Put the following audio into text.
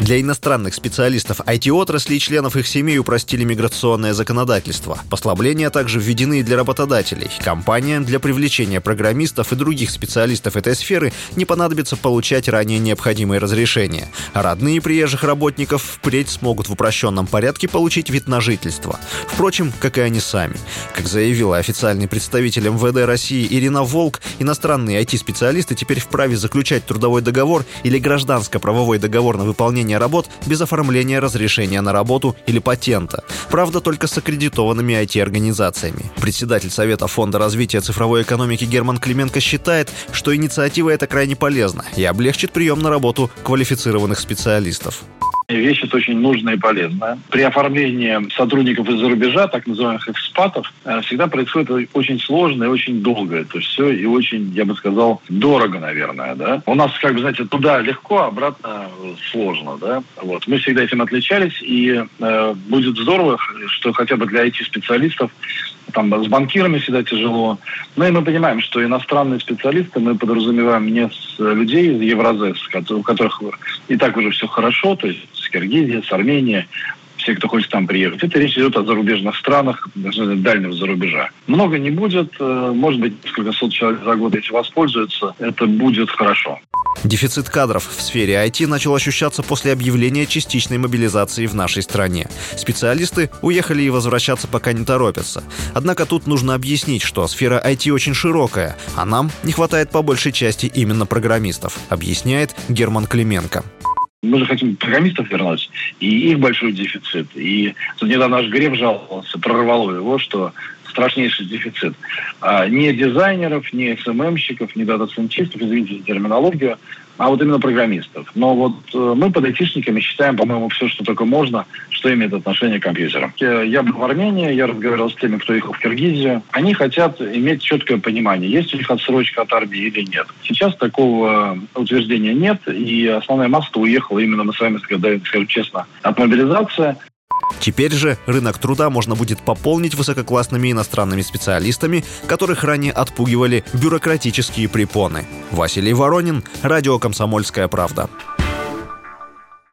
Для иностранных специалистов IT-отрасли и членов их семей упростили миграционное законодательство. Послабления также введены и для работодателей. Компаниям для привлечения программистов и других специалистов этой сферы не понадобится получать ранее необходимые разрешения. А родные приезжих работников впредь смогут в упрощенном порядке получить вид на жительство. Впрочем, как и они сами. Как заявила официальный представитель МВД России Ирина Волк, иностранные IT-специалисты теперь вправе заключать трудовой договор или гражданско-правовой договор на выполнение выполнения работ без оформления разрешения на работу или патента. Правда, только с аккредитованными IT-организациями. Председатель Совета Фонда развития цифровой экономики Герман Клименко считает, что инициатива эта крайне полезна и облегчит прием на работу квалифицированных специалистов. Вещь это очень нужная и полезная. При оформлении сотрудников из-за рубежа, так называемых экспатов, э, всегда происходит очень сложно и очень долго. Это все и очень, я бы сказал, дорого, наверное. Да? У нас, как бы, знаете, туда легко, а обратно сложно. Да? Вот. Мы всегда этим отличались, и э, будет здорово, что хотя бы для IT-специалистов там с банкирами всегда тяжело. Ну и мы понимаем, что иностранные специалисты мы подразумеваем не с людей из Евразес, у которых и так уже все хорошо, то есть Киргизии, с Армении, все, кто хочет там приехать. Это речь идет о зарубежных странах, даже дальнего зарубежа. Много не будет, э, может быть, несколько сот человек за год, если воспользуются, это будет хорошо. Дефицит кадров в сфере IT начал ощущаться после объявления частичной мобилизации в нашей стране. Специалисты уехали и возвращаться пока не торопятся. Однако тут нужно объяснить, что сфера IT очень широкая, а нам не хватает по большей части именно программистов, объясняет Герман Клименко. Мы же хотим программистов вернуть, и их большой дефицит. И тут недавно наш Греф жаловался, прорвало его, что страшнейший дефицит. А, не дизайнеров, не СММщиков, не data scientist ов, извините за терминологию, а вот именно программистов. Но вот э, мы под айтишниками считаем, по-моему, все, что только можно, что имеет отношение к компьютерам. Я, я был в Армении, я разговаривал с теми, кто ехал в Киргизию. Они хотят иметь четкое понимание, есть у них отсрочка от армии или нет. Сейчас такого утверждения нет, и основная масса уехала именно, мы с вами скажу честно, от мобилизации. Теперь же рынок труда можно будет пополнить высококлассными иностранными специалистами, которых ранее отпугивали бюрократические препоны. Василий Воронин, Радио «Комсомольская правда».